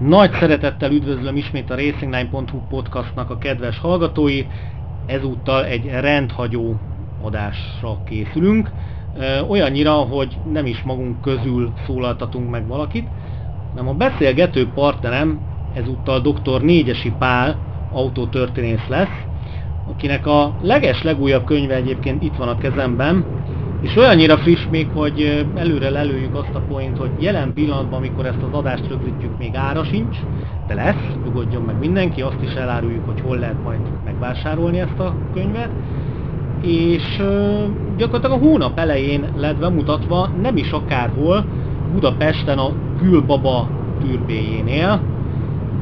Nagy szeretettel üdvözlöm ismét a Racing9.hu podcastnak a kedves hallgatói. Ezúttal egy rendhagyó adásra készülünk. Olyannyira, hogy nem is magunk közül szólaltatunk meg valakit, hanem a beszélgető partnerem ezúttal dr. Négyesi Pál autótörténész lesz, akinek a leges legújabb könyve egyébként itt van a kezemben, és olyannyira friss még, hogy előre lelőjük azt a point, hogy jelen pillanatban, amikor ezt az adást rögzítjük, még ára sincs, de lesz, nyugodjon meg mindenki, azt is eláruljuk, hogy hol lehet majd megvásárolni ezt a könyvet. És gyakorlatilag a hónap elején lett bemutatva, nem is akárhol, Budapesten a Gülbaba türbéjénél,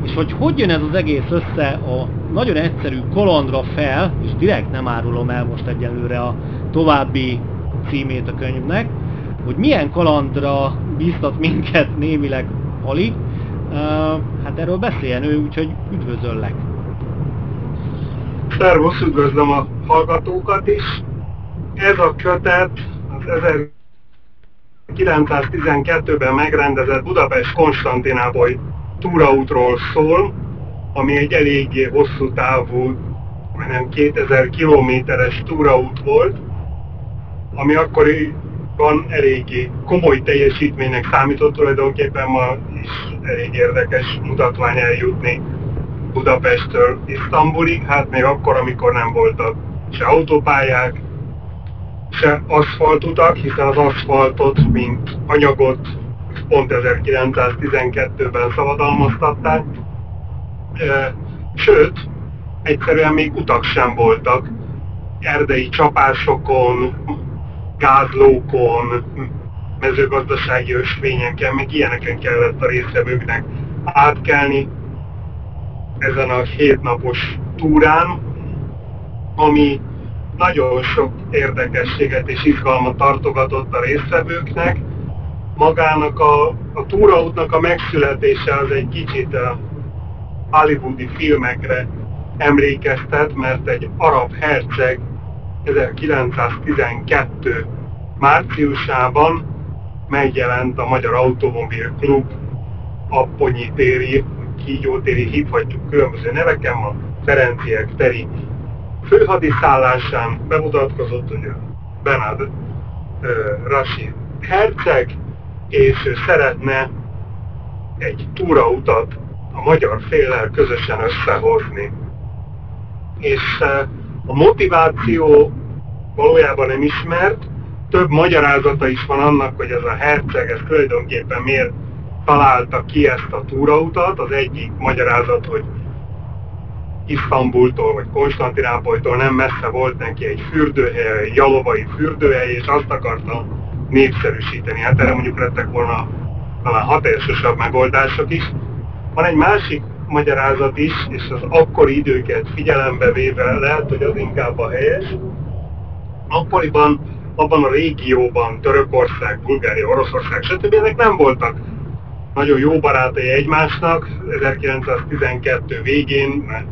és hogy hogy jön ez az egész össze a nagyon egyszerű kalandra fel, és direkt nem árulom el most egyelőre a további címét a könyvnek, hogy milyen kalandra bíztat minket némileg Ali, hát erről beszéljen ő, úgyhogy üdvözöllek. Szervusz, üdvözlöm a hallgatókat is. Ez a kötet az 1912-ben megrendezett Budapest Konstantinápoly túraútról szól, ami egy eléggé hosszú távú, majdnem 2000 kilométeres túraút volt, ami akkoriban eléggé komoly teljesítménynek számított, tulajdonképpen ma is elég érdekes mutatvány eljutni Budapesttől Isztambulig, hát még akkor, amikor nem voltak se autópályák, se aszfaltutak, hiszen az aszfaltot, mint anyagot pont 1912-ben szabadalmaztatták, sőt, egyszerűen még utak sem voltak. Erdei csapásokon, gázlókon, mezőgazdasági ösvényeken, még ilyeneken kellett a részvevőknek átkelni ezen a hétnapos túrán, ami nagyon sok érdekességet és izgalmat tartogatott a résztvevőknek, magának a, a túraútnak a megszületése az egy kicsit a hollywoodi filmekre emlékeztet, mert egy arab herceg 1912 márciusában megjelent a Magyar Automobil Klub Apponyi téri, Kígyó téri, hívhatjuk különböző neveken, a Ferenciek teri főhadiszállásán bemutatkozott, a Benad uh, Rashid herceg, és ő szeretne egy túrautat a magyar féllel közösen összehozni. És a motiváció valójában nem ismert, több magyarázata is van annak, hogy ez a herceg, ez tulajdonképpen miért találta ki ezt a túrautat. Az egyik magyarázat, hogy Isztambultól vagy Konstantinápolytól nem messze volt neki egy fürdőhely, egy jalovai fürdőhely, és azt akarta népszerűsíteni. Hát erre mondjuk lettek volna talán hatásosabb megoldások is. Van egy másik magyarázat is, és az akkori időket figyelembe véve lehet, hogy az inkább a helyes. Akkoriban, abban a régióban, Törökország, Bulgária, Oroszország, stb. ennek nem voltak nagyon jó barátai egymásnak. 1912 végén mert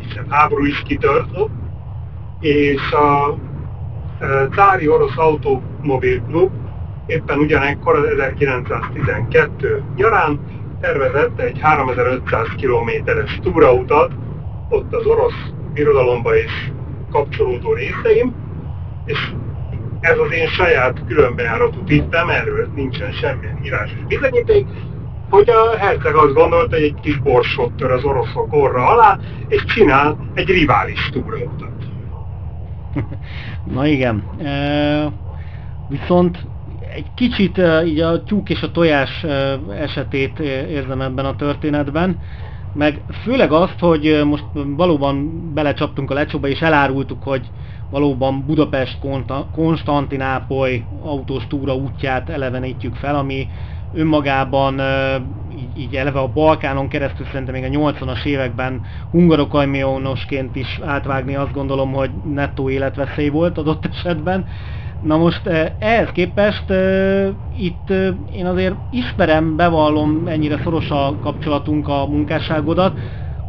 kisebb háború is kitört, és a Cári Orosz Automobil Klub éppen ugyanekkor az 1912 nyarán tervezett egy 3500 kilométeres túrautat ott az orosz birodalomba is kapcsolódó részeim, és ez az én saját különbejáratú tippem, erről nincsen semmilyen írásos bizonyíték, hogy a herceg azt gondolta, hogy egy kis borsot tör az oroszok orra alá, és csinál egy rivális túrautat. Na igen. E, viszont egy kicsit e, így a tyúk és a tojás e, esetét érzem ebben a történetben, meg főleg azt, hogy most valóban belecsaptunk a lecsóba és elárultuk, hogy valóban Budapest Konstantinápoly autós túra útját elevenítjük fel, ami önmagában így, eleve a Balkánon keresztül szerintem még a 80-as években hungarokamionosként is átvágni azt gondolom, hogy nettó életveszély volt adott esetben. Na most ehhez képest itt én azért ismerem, bevallom ennyire szoros a kapcsolatunk a munkásságodat,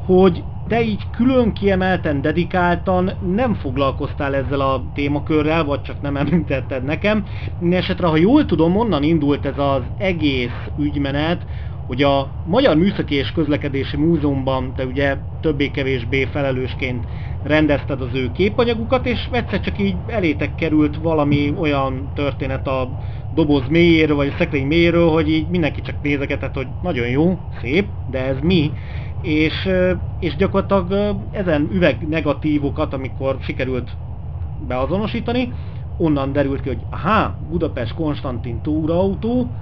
hogy te így külön kiemelten, dedikáltan nem foglalkoztál ezzel a témakörrel, vagy csak nem említetted nekem. Mindenesetre, ha jól tudom, onnan indult ez az egész ügymenet, hogy a Magyar Műszaki és Közlekedési Múzeumban te ugye többé-kevésbé felelősként rendezted az ő képanyagukat, és egyszer csak így elétek került valami olyan történet a doboz mélyéről, vagy a szekrény mélyéről, hogy így mindenki csak nézegetett, hogy nagyon jó, szép, de ez mi? És, és gyakorlatilag ezen üveg negatívokat, amikor sikerült beazonosítani, onnan derült ki, hogy aha, Budapest Konstantin túrautó,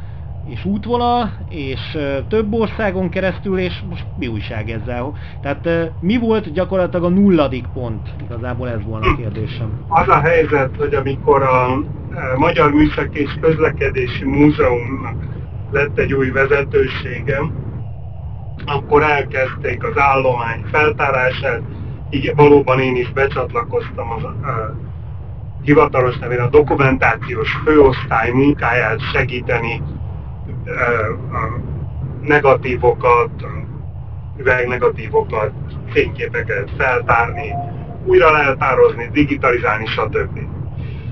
és útvonal, és több országon keresztül, és most mi újság ezzel? Tehát mi volt gyakorlatilag a nulladik pont? Igazából ez volna a kérdésem. Az a helyzet, hogy amikor a Magyar Műszaki és Közlekedési Múzeumnak lett egy új vezetőségem, akkor elkezdték az állomány feltárását, így valóban én is becsatlakoztam az a, hivatalos nevén a dokumentációs főosztály munkáját segíteni, a negatívokat, üvegnegatívokat, fényképeket feltárni, újra leltározni, digitalizálni, stb.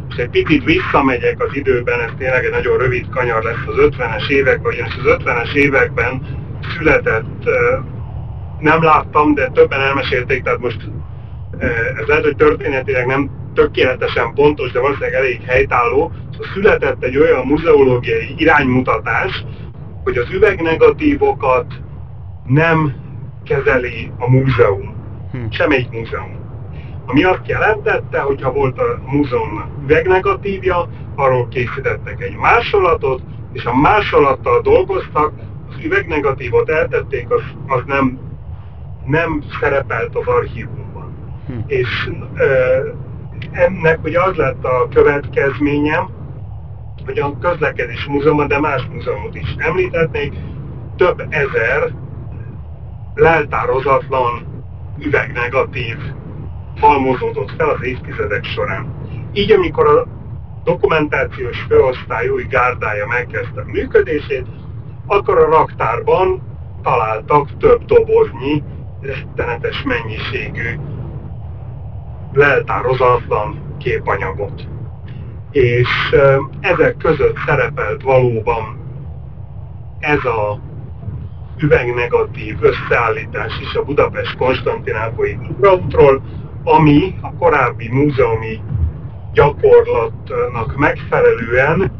Most egy picit visszamegyek az időben, ez tényleg egy nagyon rövid kanyar lesz az 50-es években, ugyanis az 50-es években született, nem láttam, de többen elmesélték, tehát most ez lehet, hogy történetileg nem tökéletesen pontos, de valószínűleg elég helytálló, született egy olyan muzeológiai iránymutatás, hogy az üvegnegatívokat nem kezeli a múzeum, hm. semmelyik múzeum. Ami azt jelentette, hogy ha volt a múzeum üvegnegatívja, arról készítettek egy másolatot, és a másolattal dolgoztak, üvegnegatívot eltették, az, az nem, nem szerepelt az archívumban. Hm. És ennek ugye az lett a következményem, hogy a közlekedés múzeumban, de más múzeumot is említetnék, több ezer leltározatlan üvegnegatív halmozódott fel az évtizedek során. Így amikor a dokumentációs főosztály új gárdája megkezdte a működését, akkor a raktárban találtak több doboznyi, rettenetes mennyiségű leltározatlan képanyagot. És ezek között szerepelt valóban ez a üvegnegatív összeállítás is a Budapest Konstantinápolyi útrautról, ami a korábbi múzeumi gyakorlatnak megfelelően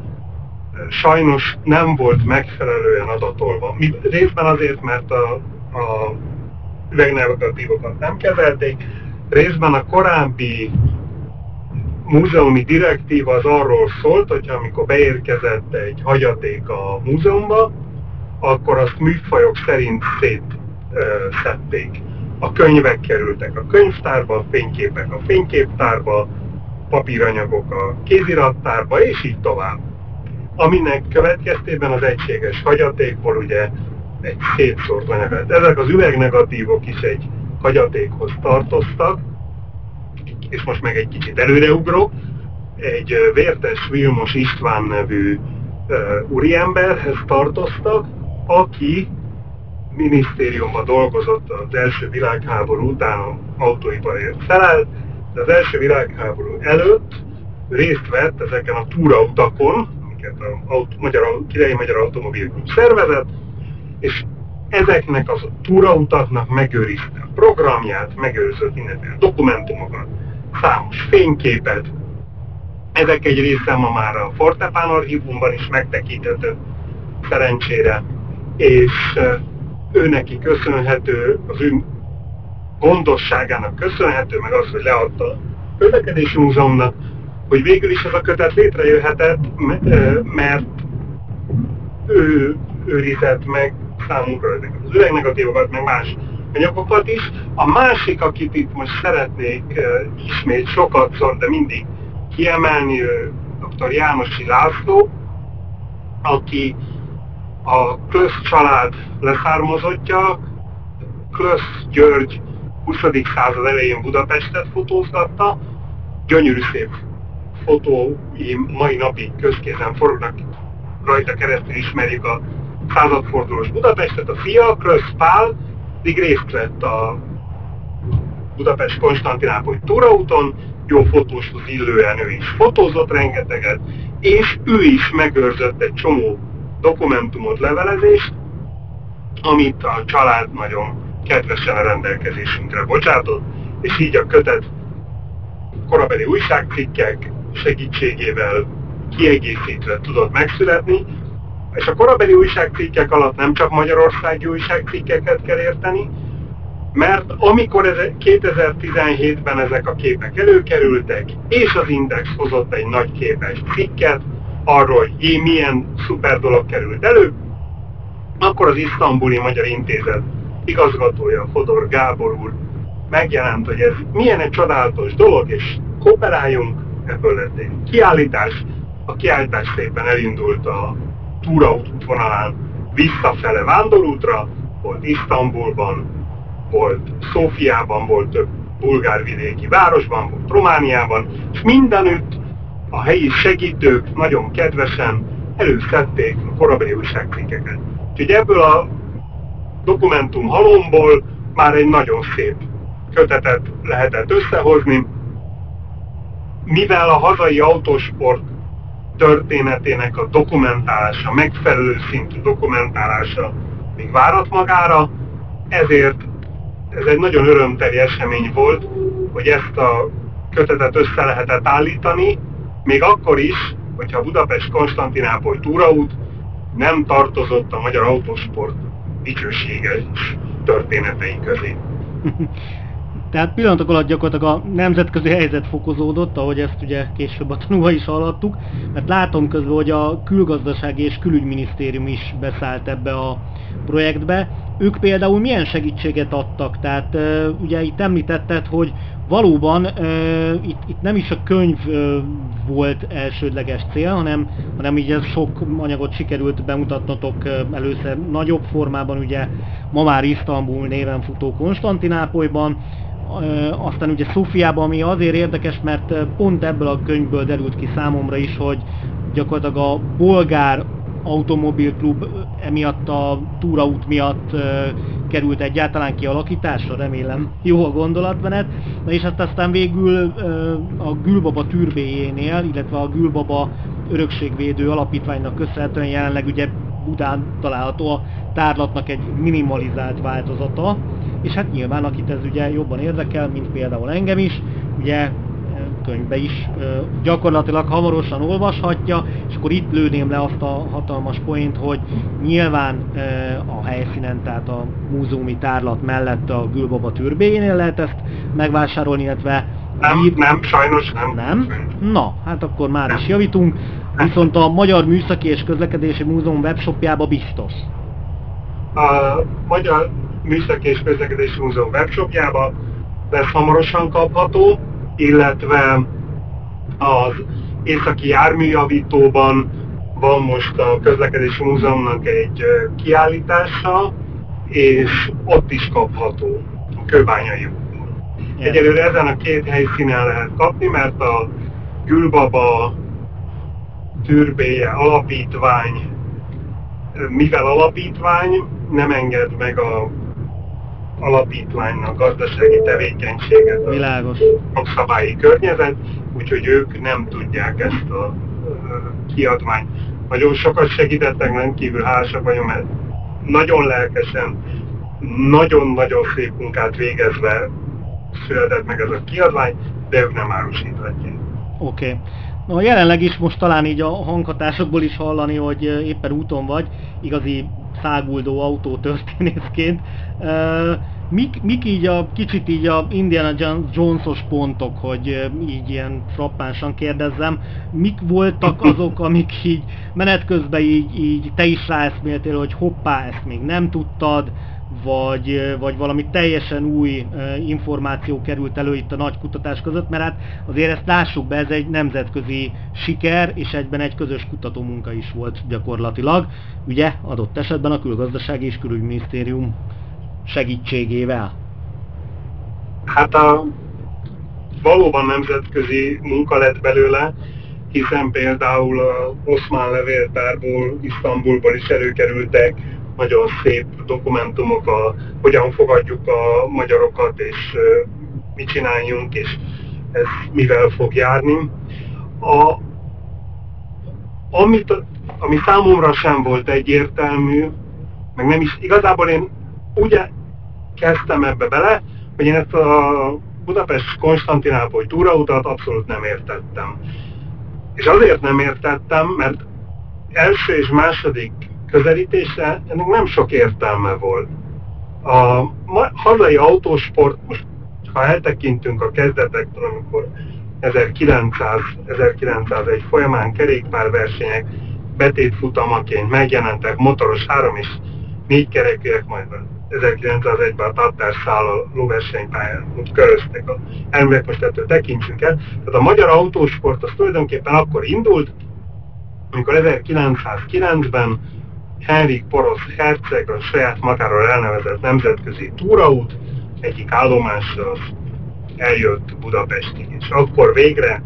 sajnos nem volt megfelelően adatolva. Részben azért, mert a, a üvegnegatívokat nem kezelték, részben a korábbi múzeumi direktíva az arról szólt, hogy amikor beérkezett egy hagyaték a múzeumba, akkor azt műfajok szerint szétszedték. A könyvek kerültek a könyvtárba, a fényképek a fényképtárba, papíranyagok a kézirattárba, és így tovább. Aminek következtében az egységes hagyatékból ugye egy szétszórt anyag. Ezek az üvegnegatívok is egy hagyatékhoz tartoztak, és most meg egy kicsit előreugrok, egy Vértes Vilmos István nevű uh, úriemberhez tartoztak, aki minisztériumban dolgozott az első világháború után autóiparért felelt, de az első világháború előtt részt vett ezeken a túrautakon, amiket a Magyar, Királyi Magyar Automobil szervezett, és ezeknek az túrautaknak megőrizte a programját, megőrzött mindenféle dokumentumokat, számos fényképet. Ezek egy része ma már a Fortepán archívumban is megtekinthető szerencsére, és ő neki köszönhető, az ő gondosságának köszönhető, meg az, hogy leadta a közlekedési múzeumnak, hogy végül is ez a kötet létrejöhetett, mert ő őrizett meg számunkra ezeket az üvegnegatívokat, meg más anyagokat is. A másik, akit itt most szeretnék ismét sokatszor, de mindig kiemelni, ő dr. Jánosi László, aki a Klösz család leszármazottja, Klösz György 20. század elején Budapestet fotóztatta, gyönyörű szép fotói mai napig közkézen forognak, rajta keresztül ismerjük a századfordulós Budapestet, a fia, Krösz Pál, pedig részt vett a Budapest Konstantinápoly túraúton, jó fotóshoz illően ő is fotózott rengeteget, és ő is megőrzött egy csomó dokumentumot, levelezést, amit a család nagyon kedvesen a rendelkezésünkre bocsátott, és így a kötet korabeli újságcikkek segítségével kiegészítve tudott megszületni, és a korabeli újságcikkek alatt nem csak magyarországi újságcikkeket kell érteni, mert amikor 2017-ben ezek a képek előkerültek, és az Index hozott egy nagy képes cikket arról, hogy jé, milyen szuper dolog került elő, akkor az Isztambuli Magyar Intézet igazgatója, Fodor Gábor úr megjelent, hogy ez milyen egy csodálatos dolog, és kooperáljunk, ebből lett egy kiállítás. A kiállítás szépen elindult a túraút útvonalán visszafele vándorútra, volt Isztambulban, volt Szófiában, volt több bulgárvidéki városban, volt Romániában, és mindenütt a helyi segítők nagyon kedvesen előszedték a korabeli újságcikkeket. Úgyhogy ebből a dokumentum halomból már egy nagyon szép kötetet lehetett összehozni, mivel a hazai autósport történetének a dokumentálása, megfelelő szintű dokumentálása még várat magára, ezért ez egy nagyon örömteli esemény volt, hogy ezt a kötetet össze lehetett állítani, még akkor is, hogyha Budapest-Konstantinápoly túraút nem tartozott a magyar autósport dicsőséges történetei közé. Tehát pillanatok alatt gyakorlatilag a nemzetközi helyzet fokozódott, ahogy ezt ugye később a tanulva is hallottuk, mert látom közben, hogy a külgazdasági és külügyminisztérium is beszállt ebbe a projektbe. Ők például milyen segítséget adtak? Tehát ugye itt említetted, hogy valóban itt, itt nem is a könyv volt elsődleges cél, hanem, hanem így ez sok anyagot sikerült bemutatnotok először nagyobb formában, ugye ma már Isztambul néven futó Konstantinápolyban, aztán ugye Szofiában, ami azért érdekes, mert pont ebből a könyvből derült ki számomra is, hogy gyakorlatilag a bolgár automobilklub emiatt a túraút miatt került egyáltalán kialakításra, remélem jó a gondolatmenet. Na és hát aztán végül a Gülbaba türbéjénél, illetve a Gülbaba örökségvédő alapítványnak köszönhetően jelenleg ugye Budán található a tárlatnak egy minimalizált változata, és hát nyilván akit ez ugye jobban érdekel, mint például engem is, ugye könyvbe is gyakorlatilag hamarosan olvashatja, és akkor itt lőném le azt a hatalmas poént, hogy nyilván a helyszínen, tehát a múzeumi tárlat mellett a Gülbaba türbéjénél lehet ezt megvásárolni, illetve nem, nem, sajnos nem. Nem? Na, hát akkor már is javítunk. Viszont a Magyar Műszaki és Közlekedési Múzeum webshopjába biztos. A Magyar Műszaki és Közlekedési Múzeum webshopjába lesz hamarosan kapható, illetve az északi járműjavítóban van most a közlekedési múzeumnak egy kiállítása, és ott is kapható a kőbányai úton. Egyelőre ezen a két helyszínen lehet kapni, mert a Gülbaba türbéje alapítvány, mivel alapítvány, nem enged meg a alapítványnak gazdasági tevékenységet a Világos. jogszabályi környezet, úgyhogy ők nem tudják ezt a kiadványt. Nagyon sokat segítettek, nem kívül hálásak vagyok, mert nagyon lelkesen, nagyon-nagyon szép munkát végezve született meg ez a kiadvány, de ők nem árusíthatják. Oké. Okay. Na, jelenleg is most talán így a hanghatásokból is hallani, hogy éppen úton vagy, igazi száguldó autó történészként. Mik, mik így a kicsit így a Indiana Jones-os pontok, hogy így ilyen frappánsan kérdezzem, mik voltak azok, amik így menet közben így, így te is ráeszméltél, hogy hoppá, ezt még nem tudtad, vagy, vagy valami teljesen új információ került elő itt a nagy kutatás között, mert hát azért ezt lássuk be, ez egy nemzetközi siker, és egyben egy közös kutatómunka is volt gyakorlatilag, ugye adott esetben a külgazdasági és külügyminisztérium segítségével. Hát a valóban nemzetközi munka lett belőle, hiszen például a oszmán levéltárból, Isztambulból is előkerültek nagyon szép dokumentumok, a, hogyan fogadjuk a magyarokat, és mit csináljunk, és ez mivel fog járni. A, amit, ami számomra sem volt egyértelmű, meg nem is, igazából én úgy kezdtem ebbe bele, hogy én ezt a Budapest-Konstantinápoly túrautat abszolút nem értettem. És azért nem értettem, mert első és második közelítésre ennek nem sok értelme volt. A hazai autósport, most ha eltekintünk a kezdetektől, amikor 1900-1901 folyamán kerékpárversenyek betétfutamaként megjelentek motoros három és négy kerekűek, majd 1901-ben a szálló versenypályán ott köröztek a elmúlek, most ettől tekintsünk el. Tehát a magyar autósport az tulajdonképpen akkor indult, amikor 1909-ben Henrik Porosz herceg a saját magáról elnevezett nemzetközi túraút egyik állomásra eljött Budapestig, és akkor végre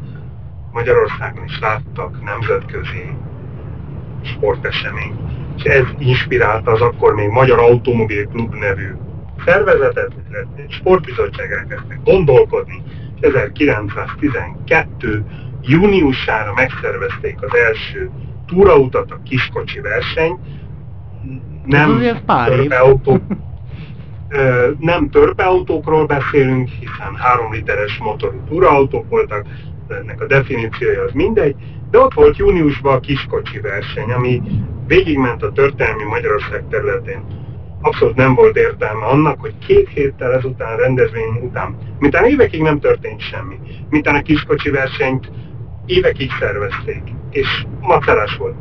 Magyarországon is láttak nemzetközi sportesemény. És ez inspirálta az akkor még Magyar Automobil Klub nevű szervezetet, egy sportbizottság elkezdtek gondolkodni, és 1912 júniusára megszervezték az első túrautat, a kiskocsi verseny, nem törpeautók, nem törpeautókról beszélünk, hiszen 3 literes motorú túraautók voltak, ennek a definíciója az mindegy, de ott volt júniusban a kiskocsi verseny, ami végigment a történelmi Magyarország területén. Abszolút nem volt értelme annak, hogy két héttel ezután rendezvény után, mintán évekig nem történt semmi, mintán a kiskocsi versenyt évekig szervezték, és macerás volt.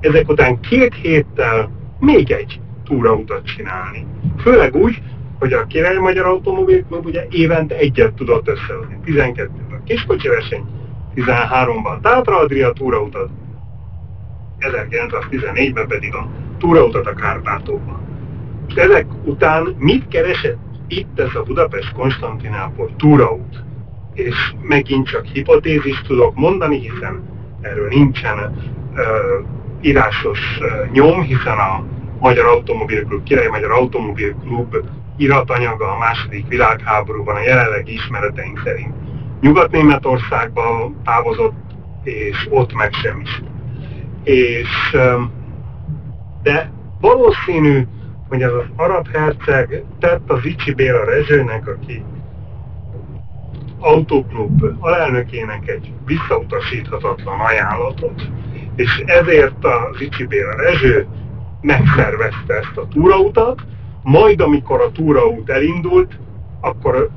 Ezek után két héttel még egy túrautat csinálni. Főleg úgy, hogy a Király Magyar Automobil Klub ugye évente egyet tudott összehozni. 12-ben kiskocsi verseny, 13-ban Tátra Adria túrautat, 1914-ben pedig a túrautat a Kárpátokban. És ezek után mit keresett itt ez a Budapest-Konstantinápol túraút? És megint csak hipotézist tudok mondani, hiszen erről nincsen uh, írásos nyom, hiszen a Magyar Automobil Klub, Király Magyar Automobil Klub iratanyaga a második világháborúban a jelenlegi ismereteink szerint Nyugat-Németországba távozott, és ott megsemmisült. És, de valószínű, hogy ez az arab herceg tett az Icsi Béla Rezsőnek, aki autóklub alelnökének egy visszautasíthatatlan ajánlatot. És ezért az Icsi Béla Rezső megszervezte ezt a túrautat, majd amikor a túraút elindult, akkor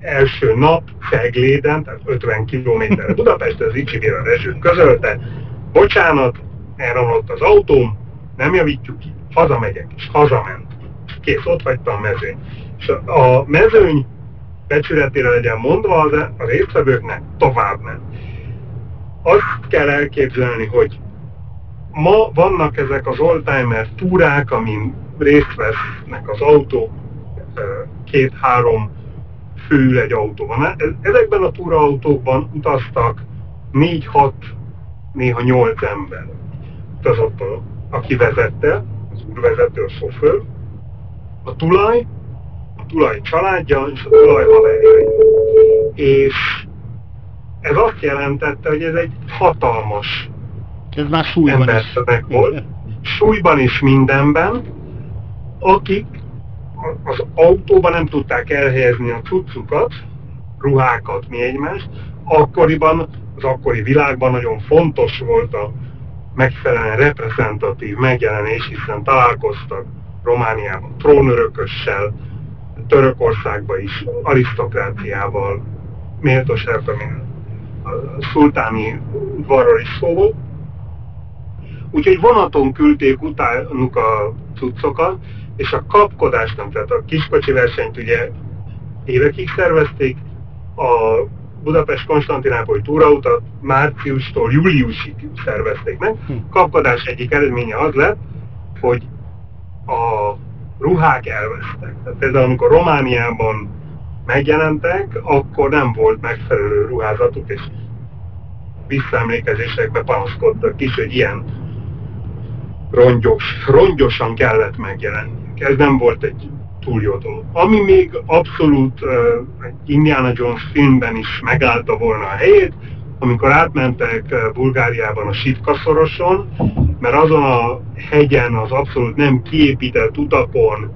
első nap Fegléden, tehát 50 km Budapest, az Icsivér a Rezső közölte, bocsánat, elromlott az autóm, nem javítjuk ki, hazamegyek, és hazament. Kész, ott hagyta a mezőny. És a mezőny becsületére legyen mondva az, a résztvevőknek tovább ment. Azt kell elképzelni, hogy ma vannak ezek az oldtimer túrák, amin részt vesznek az autók, két-három fő egy autóban. E, ezekben a túraautókban utaztak 4-6, néha 8 ember. Utazott a, aki vezette, az úrvezető, a sofőr, a tulaj, a tulaj családja és a tulaj haverjai. És ez azt jelentette, hogy ez egy hatalmas ez már súlyban is. volt. Súlyban is mindenben, akik az autóban nem tudták elhelyezni a cuccukat, ruhákat, mi egymást, akkoriban, az akkori világban nagyon fontos volt a megfelelően reprezentatív megjelenés, hiszen találkoztak Romániában trónörökössel, Törökországban is arisztokráciával, méltos értelemben a szultáni udvarról is szó volt. Úgyhogy vonaton küldték utánuk a cuccokat, és a kapkodásnak, tehát a kiskocsi versenyt ugye évekig szervezték, a Budapest Konstantinápoly túrautat márciustól júliusig szervezték meg. Hm. Kapkodás egyik eredménye az lett, hogy a ruhák elvesztek. Tehát például amikor Romániában megjelentek, akkor nem volt megfelelő ruházatuk, és visszaemlékezésekbe panaszkodtak is, hogy ilyen rongyos, rongyosan kellett megjelenni ez nem volt egy túl jó dolog. Ami még abszolút uh, egy Indiana Jones filmben is megállta volna a helyét, amikor átmentek Bulgáriában a Sitka mert azon a hegyen, az abszolút nem kiépített utakon,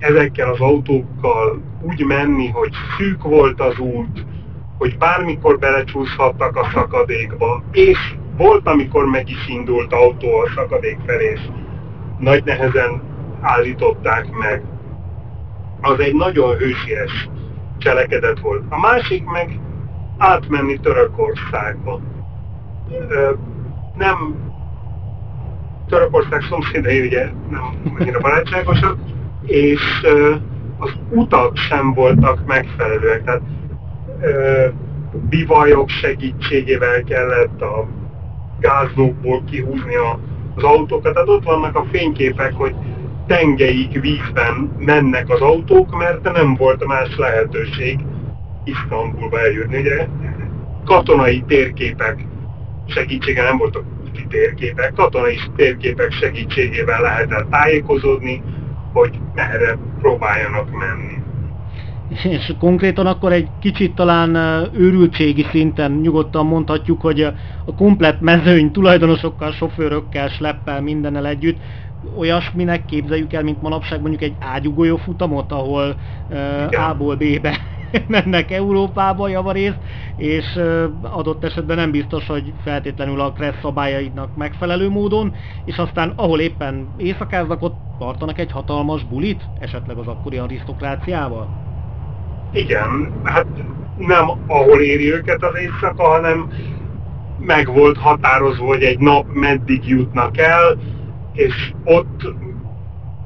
ezekkel az autókkal úgy menni, hogy szűk volt az út, hogy bármikor belecsúszhattak a szakadékba, és volt, amikor meg is indult autó a szakadék felé, és nagy nehezen állították meg. Az egy nagyon hősies cselekedet volt. A másik meg átmenni Törökországba. Nem Törökország szomszédai ugye nem annyira barátságosak, és az utak sem voltak megfelelőek. Tehát bivajok segítségével kellett a gáznókból kihúzni az autókat. Tehát ott vannak a fényképek, hogy tengeig vízben mennek az autók, mert nem volt más lehetőség Isztambulba eljutni. Ugye katonai térképek segítsége nem voltak térképek, katonai térképek segítségével lehetett tájékozódni, hogy merre próbáljanak menni. És konkrétan akkor egy kicsit talán őrültségi szinten nyugodtan mondhatjuk, hogy a komplet mezőny tulajdonosokkal, sofőrökkel, sleppel, mindennel együtt olyasminek képzeljük el, mint manapság mondjuk egy ágyugójó futamot, ahol uh, A-ból B-be mennek Európába javarészt, és uh, adott esetben nem biztos, hogy feltétlenül a kressz szabályainak megfelelő módon, és aztán ahol éppen éjszakáznak, ott tartanak egy hatalmas bulit, esetleg az akkori arisztokráciával? Igen, hát nem ahol éri őket az éjszaka, hanem meg volt határozva, hogy egy nap meddig jutnak el, és ott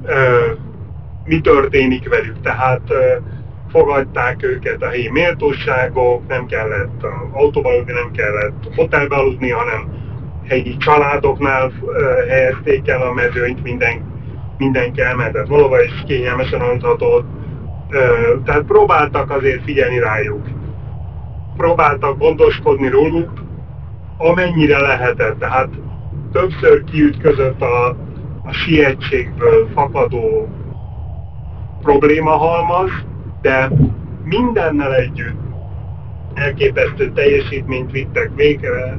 ö, mi történik velük. Tehát ö, fogadták őket a helyi méltóságok, nem kellett autóba aludni, nem kellett hotelbe aludni, hanem helyi családoknál ö, helyezték el a mezőnyt, minden, mindenki elmentett valahova, és kényelmesen aludhatott. Tehát próbáltak azért figyelni rájuk. Próbáltak gondoskodni róluk, amennyire lehetett. Tehát többször kiütközött a, a sietségből fakadó problémahalmaz, de mindennel együtt elképesztő teljesítményt vittek végre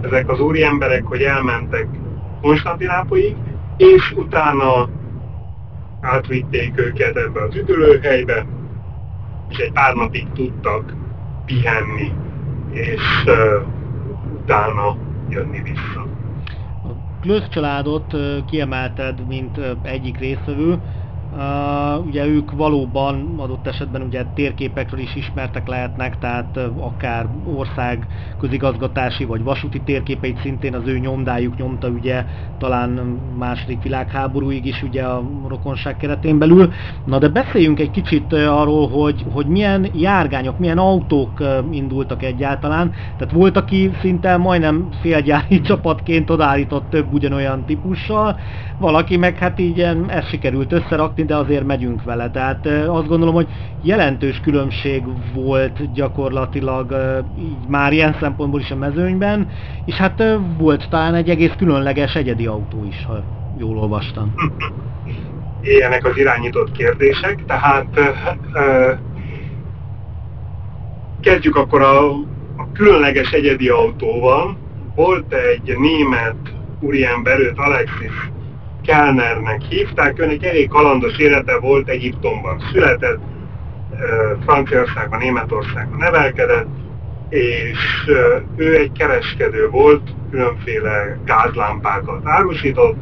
ezek az úriemberek, hogy elmentek Konstantinápolyig, és utána átvitték őket ebbe az üdülőhelybe, és egy pár napig tudtak pihenni, és uh, utána jönni vissza. A Klösz családot kiemelted, mint egyik résztvevő. Uh, ugye ők valóban adott esetben ugye térképekről is ismertek lehetnek, tehát uh, akár ország közigazgatási vagy vasúti térképeit szintén az ő nyomdájuk nyomta ugye talán második világháborúig is ugye a rokonság keretén belül. Na de beszéljünk egy kicsit arról, hogy, hogy milyen járgányok, milyen autók indultak egyáltalán. Tehát volt, aki szinte majdnem félgyári csapatként odállított több ugyanolyan típussal, valaki meg hát így ezt sikerült összerakni, de azért megyünk vele. Tehát azt gondolom, hogy jelentős különbség volt gyakorlatilag így már ilyen szempontból is a mezőnyben, és hát volt talán egy egész különleges egyedi autó is, ha jól olvastam. Ilyenek az irányított kérdések, tehát kezdjük akkor a, a különleges egyedi autóval. Volt egy német úriember, őt Alexis Kellnernek hívták, önnek elég kalandos élete volt, Egyiptomban. Született, Franciaországban, Németországban nevelkedett, és ő egy kereskedő volt, különféle gázlámpákat árusított,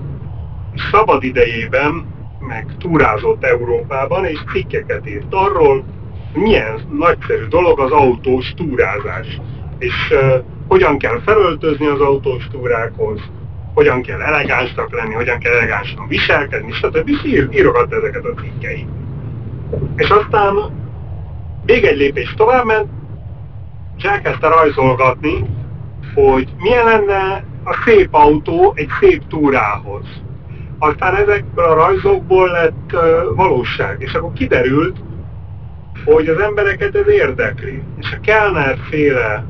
és szabad idejében meg túrázott Európában, és cikkeket írt arról, milyen nagyszerű dolog az autós túrázás, és uh, hogyan kell felöltözni az autós túrákhoz, hogyan kell elegánsnak lenni, hogyan kell elegánsan viselkedni, stb. írogat ezeket a cikkeit. És aztán még egy lépés tovább ment, és elkezdte rajzolgatni, hogy milyen lenne a szép autó egy szép túrához. Aztán ezekből a rajzokból lett valóság, és akkor kiderült, hogy az embereket ez érdekli. És a Kellner féle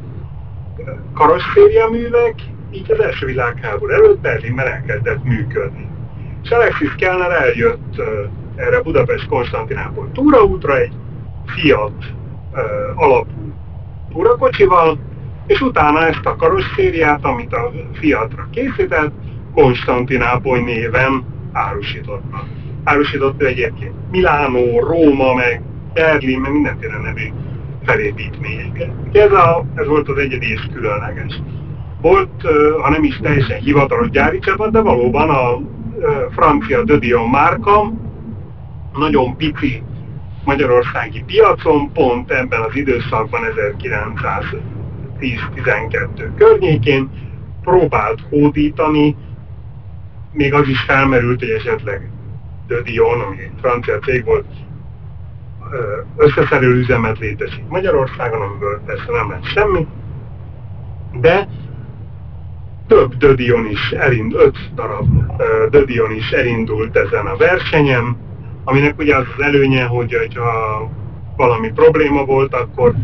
karosszériaművek így az első világháború előtt Berlinben elkezdett működni. És Alexis Kellner eljött erre Budapest-Konstantinápol túraútra egy Fiat alapú túrakocsival, és utána ezt a karosszériát, amit a Fiatra készített, Konstantinápoly néven árusítottak. Árusított ő egyébként Milánó, Róma, meg Berlin, meg mindenféle nevű felépítményeket. Ez, a, ez volt az egyedi és különleges. Volt, ha nem is teljesen hivatalos gyári csapat, de valóban a francia Dödion márka nagyon pici magyarországi piacon, pont ebben az időszakban 1910-12 környékén próbált hódítani, még az is felmerült, hogy esetleg De Dion, ami egy francia cég volt, összeszerelő üzemet létesít Magyarországon, amiből persze nem lett semmi, de több Dödion is elindult, öt darab Dödion is elindult ezen a versenyen, aminek ugye az, az előnye, hogy ha valami probléma volt, akkor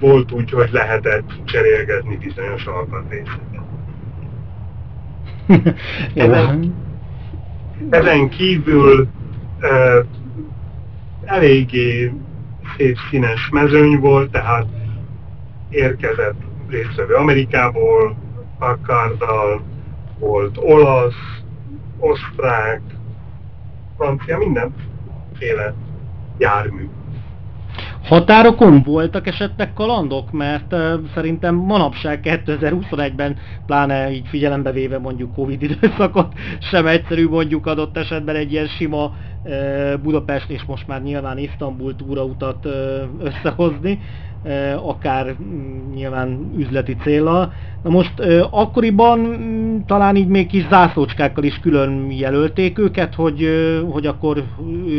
volt úgy, hogy lehetett cserélgetni bizonyos alkatrészeket. ezen, ezen kívül e, eléggé szép színes mezőny volt, tehát érkezett résztvevő Amerikából, Packarddal, volt olasz, osztrák, francia, mindenféle jármű. Határokon voltak esetleg kalandok? Mert uh, szerintem manapság 2021-ben, pláne így figyelembe véve mondjuk Covid időszakot, sem egyszerű mondjuk adott esetben egy ilyen sima uh, Budapest és most már nyilván Isztambul túrautat uh, összehozni akár mm, nyilván üzleti célra. Na most akkoriban mm, talán így még kis zászlócskákkal is külön jelölték őket, hogy, hogy akkor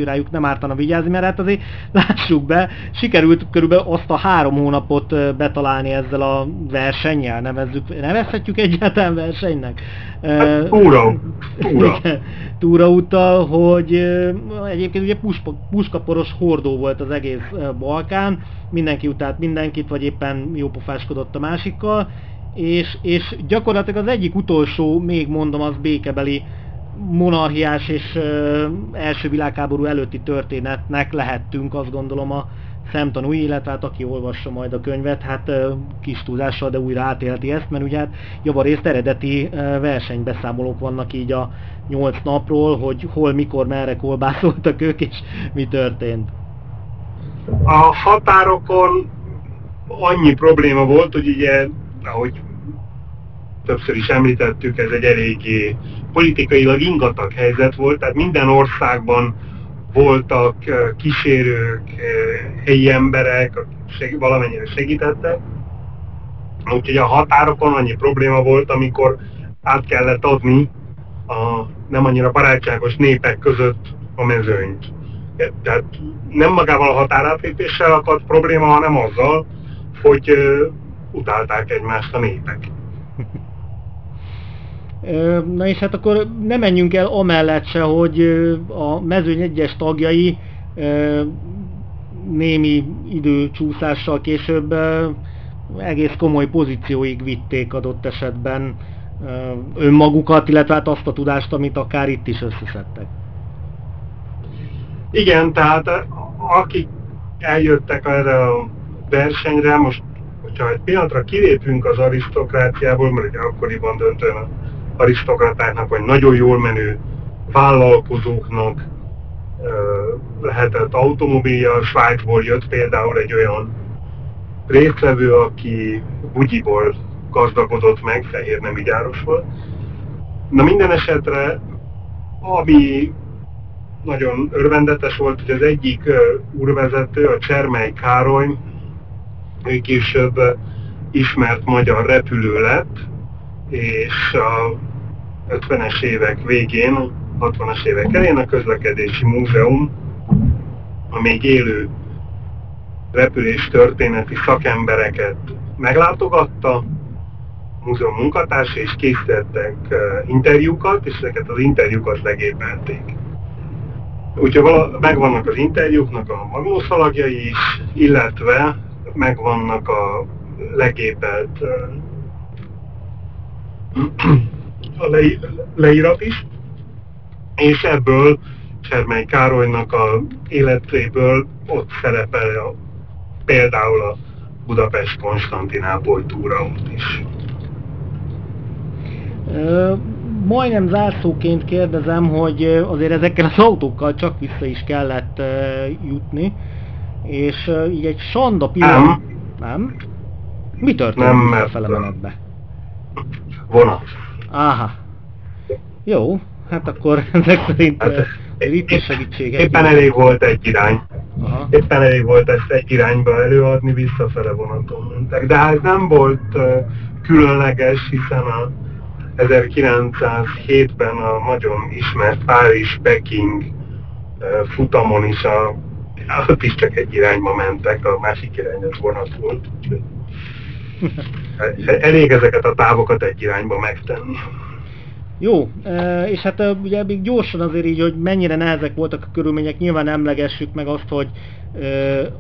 rájuk nem ártana vigyázni, mert hát azért lássuk be, sikerült körülbelül azt a három hónapot betalálni ezzel a versennyel, nevezzük, nevezhetjük egyáltalán versenynek. Hát, túra, túra. túrautal, hogy egyébként ugye puskaporos hordó volt az egész Balkán, mindenki utált mindenkit, vagy éppen jópofáskodott a másikkal, és, és gyakorlatilag az egyik utolsó, még mondom, az békebeli monarchiás és ö, első világháború előtti történetnek lehettünk, azt gondolom a szemtanúi, illetve hát aki olvassa majd a könyvet, hát kis túlzással, de újra átélti ezt, mert ugye hát javarészt eredeti versenybeszámolók vannak így a nyolc napról, hogy hol, mikor, merre kolbászoltak ők, és mi történt. A határokon annyi probléma volt, hogy ugye, ahogy többször is említettük, ez egy eléggé politikailag ingatag helyzet volt, tehát minden országban voltak kísérők, helyi emberek, akik valamennyire segítettek. Úgyhogy a határokon annyi probléma volt, amikor át kellett adni a nem annyira barátságos népek között a mezőnyt. Tehát nem magával a határátlépéssel akadt probléma, hanem azzal, hogy utálták egymást a népek. Na és hát akkor nem menjünk el amellett se, hogy a mezőny egyes tagjai némi időcsúszással később egész komoly pozícióig vitték adott esetben önmagukat, illetve hát azt a tudást, amit akár itt is összeszedtek. Igen, tehát akik eljöttek erre a versenyre, most, hogyha egy pillanatra kilépünk az arisztokráciából, mert ugye akkoriban döntően arisztokratáknak, vagy nagyon jól menő vállalkozóknak lehetett automobilja. Svájcból jött például egy olyan résztvevő, aki bugyiból gazdagodott meg, fehér nem gyáros volt. Na minden esetre, ami nagyon örvendetes volt, hogy az egyik úrvezető, a Csermely Károly, ő később ismert magyar repülő lett, és a 50-es évek végén, 60-as évek elején a közlekedési múzeum a még élő repülés történeti szakembereket meglátogatta, múzeum munkatárs, és készítettek interjúkat, és ezeket az interjúkat legépelték. Úgyhogy megvannak az interjúknak a magnószalagjai is, illetve megvannak a legépelt a le, leírat is, és ebből Csermely Károlynak a életéből ott szerepel a, például a Budapest-Konstantinápoly túraút is. majdnem zárszóként kérdezem, hogy azért ezekkel az autókkal csak vissza is kellett jutni, és így egy sanda pillanat... Nem. Nem? Mi történt Nem, a mert- fele menetbe? Vonat. Áha. Jó, hát akkor ezek szerint Hát, hát, ritka segítség. Éppen elég volt egy irány. Aha. Éppen elég volt ezt egy irányba előadni, visszafele vonaton mentek. De hát nem volt ö, különleges, hiszen a 1907-ben a nagyon ismert Párizs-Peking ö, futamon is a, ott is csak egy irányba mentek, a másik irány az vonat volt. Elég ezeket a távokat egy irányba megtenni. Jó, e, és hát e, ugye még gyorsan azért így, hogy mennyire nehezek voltak a körülmények, nyilván emlegessük meg azt, hogy e,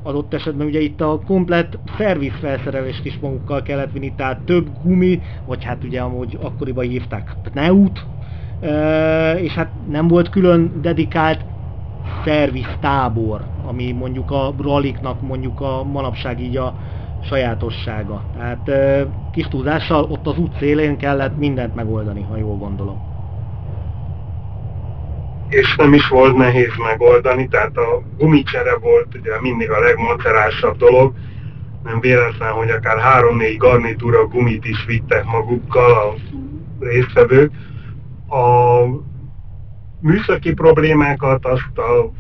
adott esetben ugye itt a komplet szervizfelszerelést is magukkal kellett vinni, tehát több gumi, vagy hát ugye amúgy akkoriban hívták pneut, és hát nem volt külön dedikált szerviztábor, ami mondjuk a ralliknak mondjuk a manapság így a sajátossága. Tehát kis túlzással ott az út szélén kellett mindent megoldani, ha jól gondolom. és nem is volt nehéz megoldani, tehát a gumicsere volt ugye mindig a legmacerásabb dolog, nem véletlen, hogy akár három-négy garnitúra gumit is vittek magukkal a résztvevők. A műszaki problémákat azt a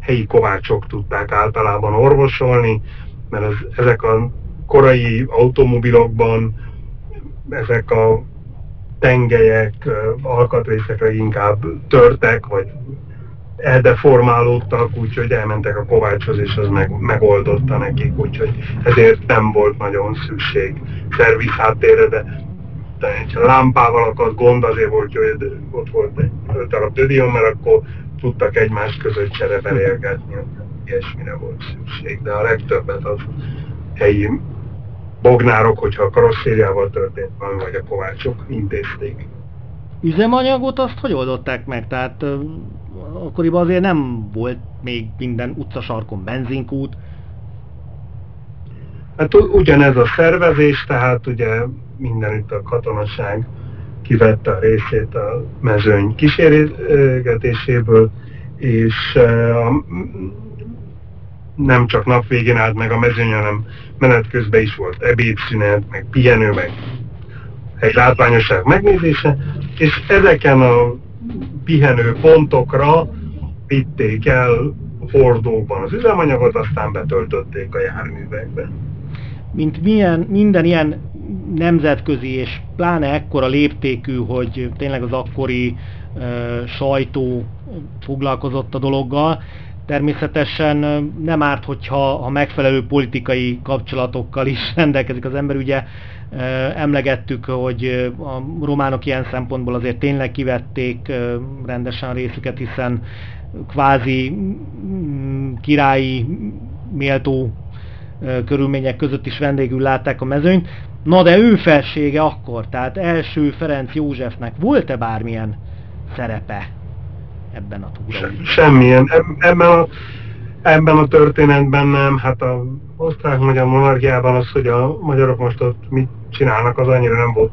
helyi kovácsok tudták általában orvosolni, mert az, ezek a korai automobilokban ezek a tengelyek, alkatrészekre inkább törtek, vagy eldeformálódtak, úgyhogy elmentek a kovácshoz, és az meg, megoldotta nekik, úgyhogy ezért nem volt nagyon szükség szerviz háttérre, de, egy lámpával akadt gond azért volt, hogy ott volt egy öt darab dödion, mert akkor tudtak egymás között csereberélgetni, ilyesmire volt szükség, de a legtöbbet az helyi bognárok, hogyha a karosszériával történt valami, vagy a kovácsok intézték. Üzemanyagot azt hogy oldották meg? Tehát akkoriban azért nem volt még minden utcasarkon benzinkút. Hát ugyanez a szervezés, tehát ugye mindenütt a katonaság kivette a részét a mezőny kísérgetéséből, és a, nem csak napvégén állt meg a mezőny, hanem menet közben is volt ebédszünet, meg pihenő, meg egy látványosság megnézése, és ezeken a pihenő pontokra vitték el hordókban az üzemanyagot, aztán betöltötték a járművekbe. mint milyen, minden ilyen nemzetközi és pláne ekkora léptékű, hogy tényleg az akkori ö, sajtó foglalkozott a dologgal, természetesen nem árt, hogyha a megfelelő politikai kapcsolatokkal is rendelkezik az ember. Ugye emlegettük, hogy a románok ilyen szempontból azért tényleg kivették rendesen a részüket, hiszen kvázi mm, királyi méltó körülmények között is vendégül látták a mezőnyt. Na de ő felsége akkor, tehát első Ferenc Józsefnek volt-e bármilyen szerepe ebben a túraútban? Semmilyen. Eb- Ebben a, ebben a történetben nem. Hát a osztrák-magyar monarchiában az, hogy a magyarok most ott mit csinálnak, az annyira nem volt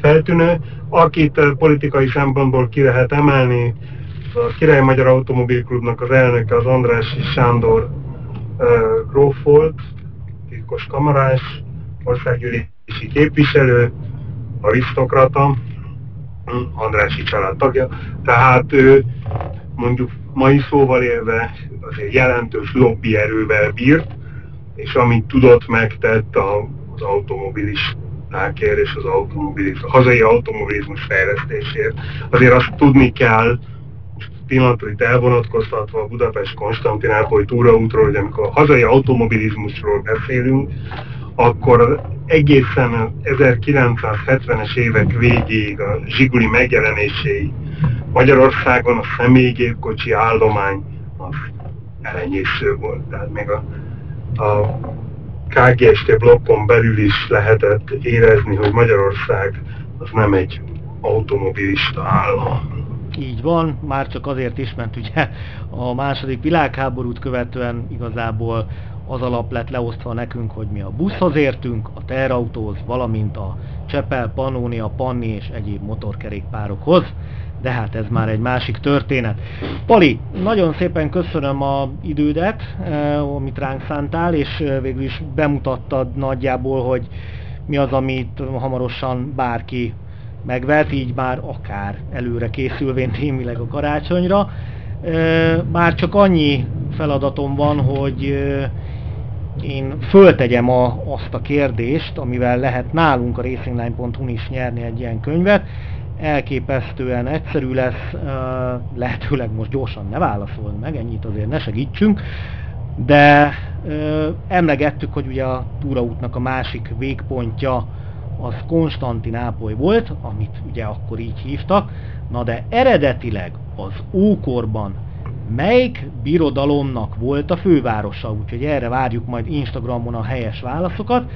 feltűnő. Akit eh, politikai szempontból ki lehet emelni, a Király Magyar Automobilklubnak az elnöke az Andrássy Sándor uh, gróf volt, titkos kamarás, országgyűlési képviselő, arisztokrata, Andrássy család tagja, tehát ő mondjuk mai szóval élve azért jelentős lobbyerővel bírt, és amit tudott, megtett az automobilistákért és az automobilizmus, a hazai automobilizmus fejlesztésért. Azért azt tudni kell, pillanatra itt elvonatkoztatva a Budapest-Konstantinápoly túraútról, hogy amikor a hazai automobilizmusról beszélünk, akkor egészen az 1970-es évek végéig a Zsiguli megjelenéséig Magyarországon a személygépkocsi állomány az elenyésző volt. Tehát még a, a KGST blokkon belül is lehetett érezni, hogy Magyarország az nem egy automobilista állam. Így van, már csak azért is, mert ugye a második világháborút követően igazából az alap lett leosztva nekünk, hogy mi a buszhoz értünk, a teherautóhoz, valamint a Csepel, Pannonia, Panni és egyéb motorkerékpárokhoz de hát ez már egy másik történet. Pali, nagyon szépen köszönöm a idődet, eh, amit ránk szántál, és eh, végül is bemutattad nagyjából, hogy mi az, amit hamarosan bárki megvet, így már akár előre készülvén témileg a karácsonyra. Eh, már csak annyi feladatom van, hogy én föltegyem a, azt a kérdést, amivel lehet nálunk a racingline.hu-n is nyerni egy ilyen könyvet, elképesztően egyszerű lesz, lehetőleg most gyorsan ne válaszol meg, ennyit azért ne segítsünk, de emlegettük, hogy ugye a túraútnak a másik végpontja az Konstantinápoly volt, amit ugye akkor így hívtak, na de eredetileg az ókorban melyik birodalomnak volt a fővárosa, úgyhogy erre várjuk majd Instagramon a helyes válaszokat,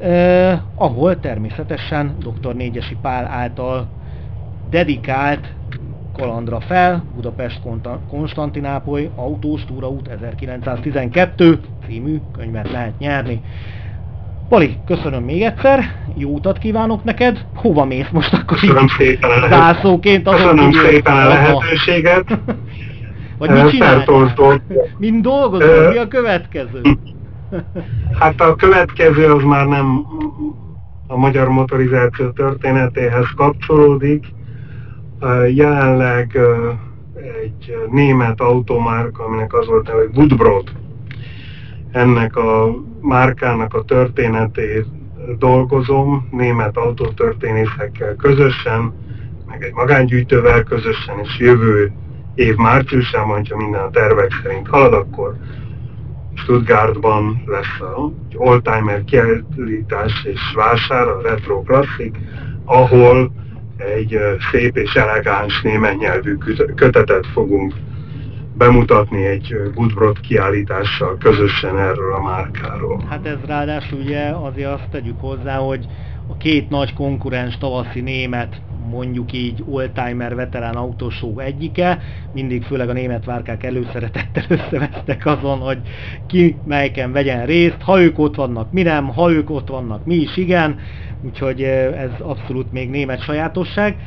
eh, ahol természetesen dr. Négyesi Pál által dedikált kalandra fel, Budapest Konstantinápoly autós túraút 1912 című könyvet lehet nyerni. Pali, köszönöm még egyszer, jó utat kívánok neked, hova mész most akkor köszönöm szépen a zászlóként? Köszönöm szépen a lehetőséget. Vagy mit csinálsz? Mint dolgozol, mi a következő? Hát a következő az már nem a magyar motorizáció történetéhez kapcsolódik, Jelenleg egy német automárka, aminek az volt hogy Woodbrod, ennek a márkának a történetét dolgozom, német autótörténészekkel közösen, meg egy magángyűjtővel közösen, és jövő év márciusában, hogyha minden a tervek szerint halad, akkor Stuttgartban lesz a oldtimer kiállítás és vásár, a Retro Classic, ahol egy szép és elegáns német nyelvű kötetet fogunk bemutatni egy Goodbrod kiállítással közösen erről a márkáról. Hát ez ráadásul ugye azért azt tegyük hozzá, hogy a két nagy konkurens tavaszi német mondjuk így oldtimer veterán autósó egyike, mindig főleg a német várkák előszeretettel összevesztek azon, hogy ki melyiken vegyen részt, ha ők ott vannak, mi nem, ha ők ott vannak, mi is igen, úgyhogy ez abszolút még német sajátosság.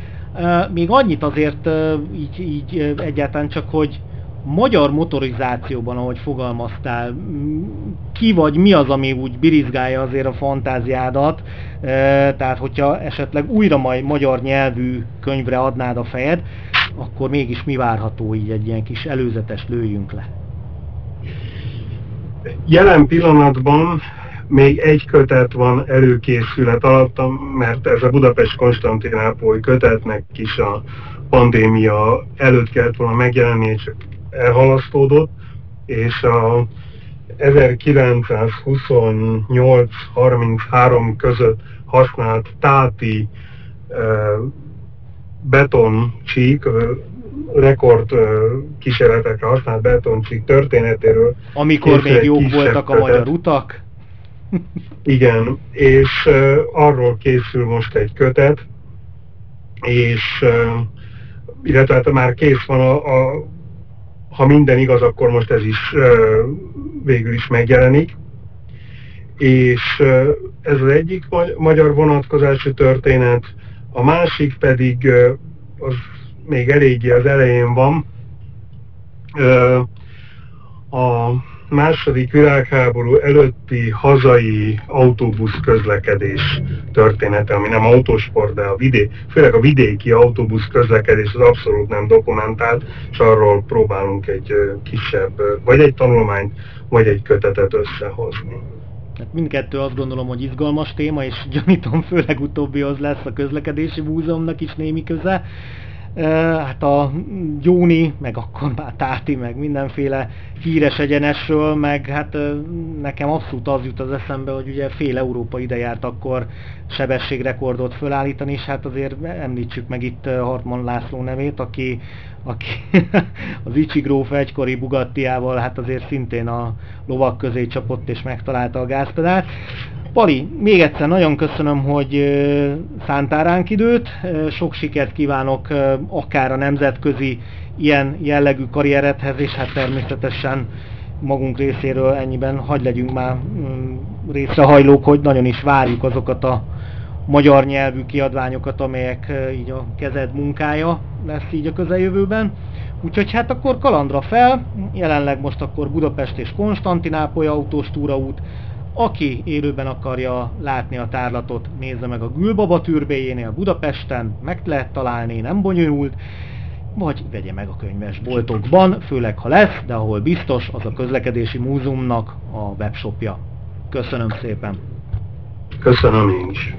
Még annyit azért így, így egyáltalán csak, hogy magyar motorizációban, ahogy fogalmaztál, ki vagy mi az, ami úgy birizgálja azért a fantáziádat, tehát hogyha esetleg újra majd magyar nyelvű könyvre adnád a fejed, akkor mégis mi várható így egy ilyen kis előzetes lőjünk le? Jelen pillanatban még egy kötet van előkészület alattam, mert ez a Budapest Konstantinápoly kötetnek is a pandémia előtt kellett volna megjelenni, csak elhalasztódott, és a 1928-33 között használt táti betoncsík, rekord kísérletekre használt betoncsík történetéről. Amikor még jók voltak a magyar utak. Igen, és uh, arról készül most egy kötet, és uh, illetve hát már kész van a, a ha minden igaz, akkor most ez is végül is megjelenik. És ez az egyik magyar vonatkozású történet, a másik pedig az még eléggé az elején van. A második világháború előtti hazai autóbusz közlekedés története, ami nem autósport, de a vidé, főleg a vidéki autóbusz közlekedés az abszolút nem dokumentált, és arról próbálunk egy kisebb, vagy egy tanulmányt, vagy egy kötetet összehozni. Hát mindkettő azt gondolom, hogy izgalmas téma, és gyanítom főleg utóbbihoz lesz a közlekedési múzeumnak is némi köze hát a Jóni, meg akkor már Táti, meg mindenféle híres egyenesről, meg hát nekem abszolút az jut az eszembe, hogy ugye fél Európa ide járt akkor sebességrekordot fölállítani, és hát azért említsük meg itt Hartmann László nevét, aki, aki az Ichigróf egykori Bugattiával hát azért szintén a lovak közé csapott és megtalálta a gázpedát. Pali, még egyszer nagyon köszönöm, hogy szántál ránk időt, sok sikert kívánok akár a nemzetközi ilyen jellegű karrieredhez, és hát természetesen magunk részéről ennyiben hagy legyünk már mm, részrehajlók, hogy nagyon is várjuk azokat a magyar nyelvű kiadványokat, amelyek így a kezed munkája lesz így a közeljövőben. Úgyhogy hát akkor kalandra fel, jelenleg most akkor Budapest és Konstantinápoly autós túraút, aki élőben akarja látni a tárlatot, nézze meg a Gülbaba türbéjénél Budapesten, meg lehet találni, nem bonyolult, vagy vegye meg a könyvesboltokban, főleg ha lesz, de ahol biztos, az a közlekedési múzeumnak a webshopja. Köszönöm szépen! Köszönöm én is!